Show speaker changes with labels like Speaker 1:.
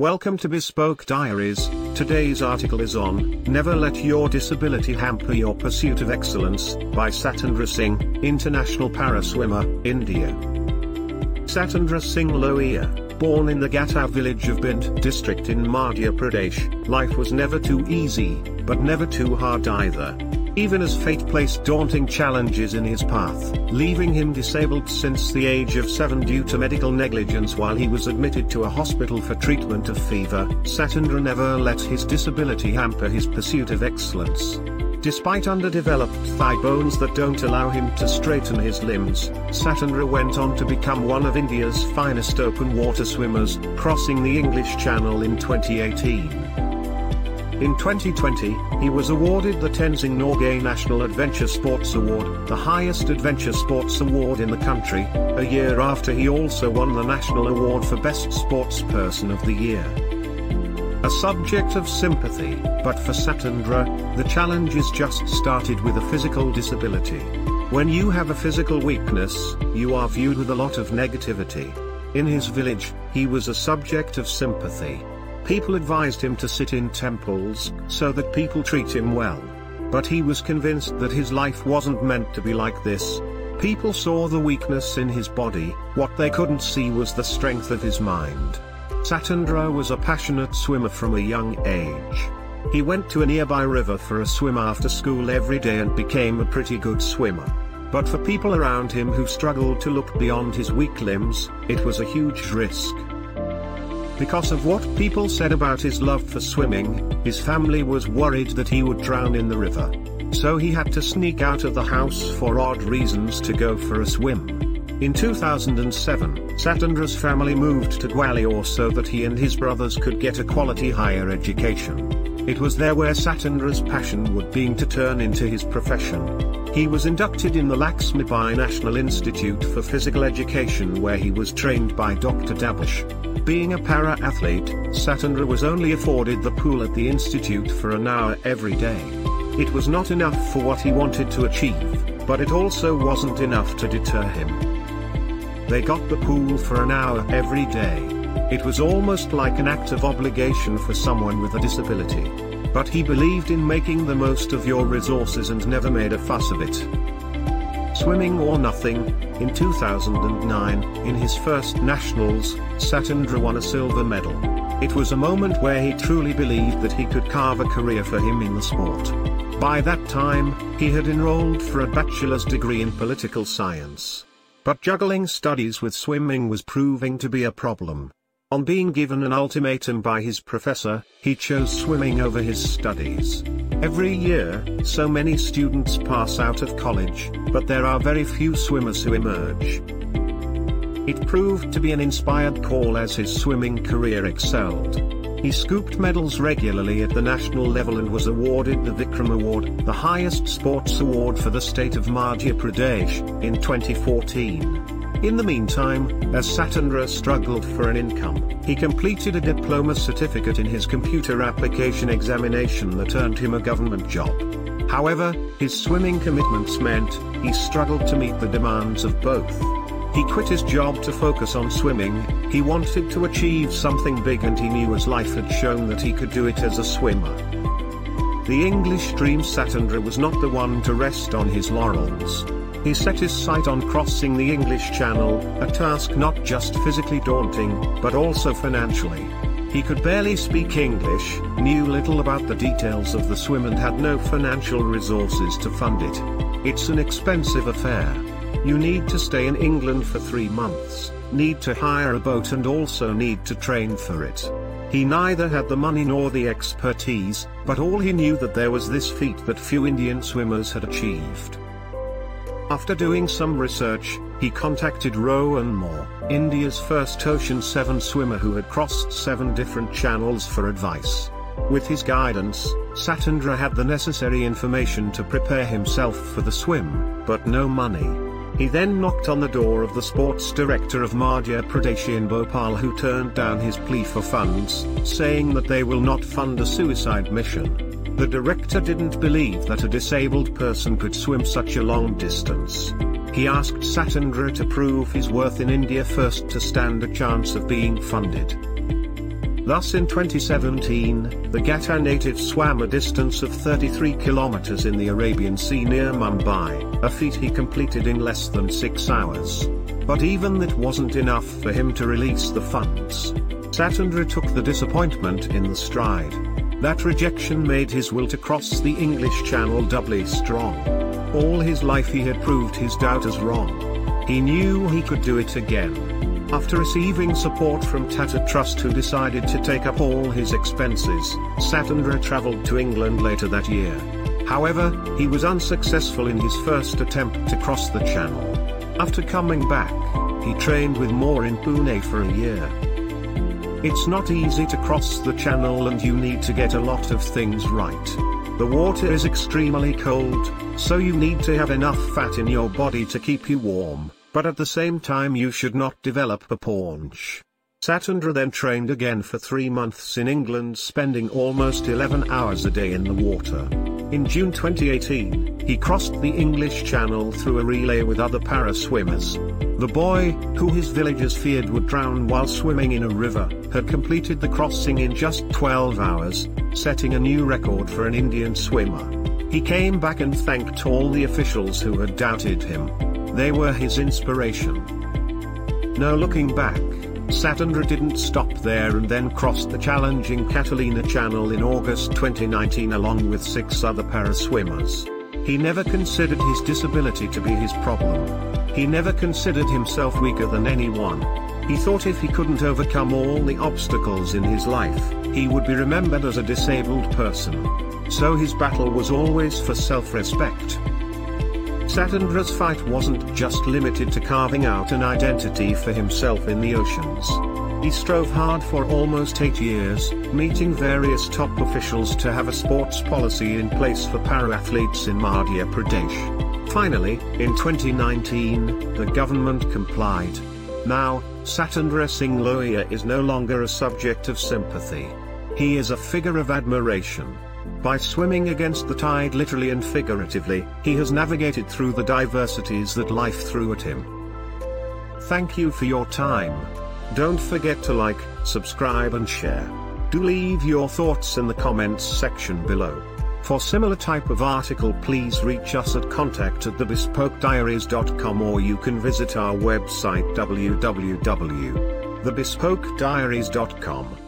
Speaker 1: Welcome to Bespoke Diaries. Today's article is on Never Let Your Disability Hamper Your Pursuit of Excellence by Satendra Singh, International Para Swimmer, India. Satendra Singh Lohia, born in the Ghata village of Bhind district in Madhya Pradesh, life was never too easy, but never too hard either. Even as fate placed daunting challenges in his path, leaving him disabled since the age of 7 due to medical negligence while he was admitted to a hospital for treatment of fever, Satendra never let his disability hamper his pursuit of excellence. Despite underdeveloped thigh bones that don't allow him to straighten his limbs, Satendra went on to become one of India's finest open water swimmers, crossing the English Channel in 2018. In 2020, he was awarded the Tenzing Norgay National Adventure Sports Award, the highest adventure sports award in the country, a year after he also won the National Award for Best Sportsperson of the Year. A subject of sympathy, but for Satendra, the challenge is just started with a physical disability. When you have a physical weakness, you are viewed with a lot of negativity. In his village, he was a subject of sympathy. People advised him to sit in temples, so that people treat him well. But he was convinced that his life wasn't meant to be like this. People saw the weakness in his body, what they couldn't see was the strength of his mind. Satendra was a passionate swimmer from a young age. He went to a nearby river for a swim after school every day and became a pretty good swimmer. But for people around him who struggled to look beyond his weak limbs, it was a huge risk. Because of what people said about his love for swimming, his family was worried that he would drown in the river. So he had to sneak out of the house for odd reasons to go for a swim. In 2007, Satendra's family moved to Gwalior so that he and his brothers could get a quality higher education. It was there where Satendra's passion would being to turn into his profession. He was inducted in the Laxmibai National Institute for Physical Education where he was trained by Dr. Dabas. Being a para-athlete, Satendra was only afforded the pool at the institute for an hour every day. It was not enough for what he wanted to achieve, but it also wasn't enough to deter him. They got the pool for an hour every day. It was almost like an act of obligation for someone with a disability. But he believed in making the most of your resources and never made a fuss of it. Swimming or Nothing, in 2009, in his first nationals, Satendra won a silver medal. It was a moment where he truly believed that he could carve a career for him in the sport. By that time, he had enrolled for a bachelor's degree in political science. But juggling studies with swimming was proving to be a problem. On being given an ultimatum by his professor, he chose swimming over his studies. Every year, so many students pass out of college, but there are very few swimmers who emerge. It proved to be an inspired call as his swimming career excelled. He scooped medals regularly at the national level and was awarded the Vikram Award, the highest sports award for the state of Madhya Pradesh, in 2014. In the meantime, as Satendra struggled for an income, he completed a diploma certificate in his computer application examination that earned him a government job. However, his swimming commitments meant, he struggled to meet the demands of both. He quit his job to focus on swimming, he wanted to achieve something big and he knew his life had shown that he could do it as a swimmer. The English dream Satendra was not the one to rest on his laurels. He set his sight on crossing the English Channel, a task not just physically daunting, but also financially. He could barely speak English, knew little about the details of the swim and had no financial resources to fund it. It's an expensive affair. You need to stay in England for three months, need to hire a boat and also need to train for it. He neither had the money nor the expertise, but all he knew that there was this feat that few Indian swimmers had achieved. After doing some research, he contacted Rohan More, India's first Ocean 7 swimmer who had crossed seven different channels for advice. With his guidance, Satendra had the necessary information to prepare himself for the swim, but no money. He then knocked on the door of the sports director of Madhya Pradesh in Bhopal who turned down his plea for funds, saying that they will not fund a suicide mission. The director didn't believe that a disabled person could swim such a long distance. He asked Satendra to prove his worth in India first to stand a chance of being funded. Thus in 2017, the Gatta native swam a distance of 33 kilometers in the Arabian Sea near Mumbai, a feat he completed in less than six hours. But even that wasn't enough for him to release the funds. Satendra took the disappointment in the stride. That rejection made his will to cross the English Channel doubly strong. All his life he had proved his doubters wrong. He knew he could do it again. After receiving support from Tata Trust who decided to take up all his expenses, Satendra travelled to England later that year. However, he was unsuccessful in his first attempt to cross the channel. After coming back, he trained with More in Pune for a year. It's not easy to cross the channel and you need to get a lot of things right. The water is extremely cold, so you need to have enough fat in your body to keep you warm but at the same time you should not develop a paunch. Satendra then trained again for three months in England spending almost 11 hours a day in the water. In June 2018, he crossed the English Channel through a relay with other para-swimmers. The boy, who his villagers feared would drown while swimming in a river, had completed the crossing in just 12 hours, setting a new record for an Indian swimmer. He came back and thanked all the officials who had doubted him. They were his inspiration. Now looking back, Satendra didn't stop there and then crossed the challenging Catalina Channel in August 2019 along with six other para-swimmers. He never considered his disability to be his problem. He never considered himself weaker than anyone. He thought if he couldn't overcome all the obstacles in his life, he would be remembered as a disabled person. So his battle was always for self-respect. Satendra's fight wasn't just limited to carving out an identity for himself in the oceans. He strove hard for almost eight years, meeting various top officials to have a sports policy in place for para-athletes in Madhya Pradesh. Finally, in 2019, the government complied. Now, Satendra Singh Lohia is no longer a subject of sympathy. He is a figure of admiration. By swimming against the tide literally and figuratively, he has navigated through the diversities that life threw at him. Thank you for your time. Don't forget to like, subscribe and share. Do leave your thoughts in the comments section below. For similar type of article please reach us at contact at thebespokediaries.com or you can visit our website www.thebespokediaries.com.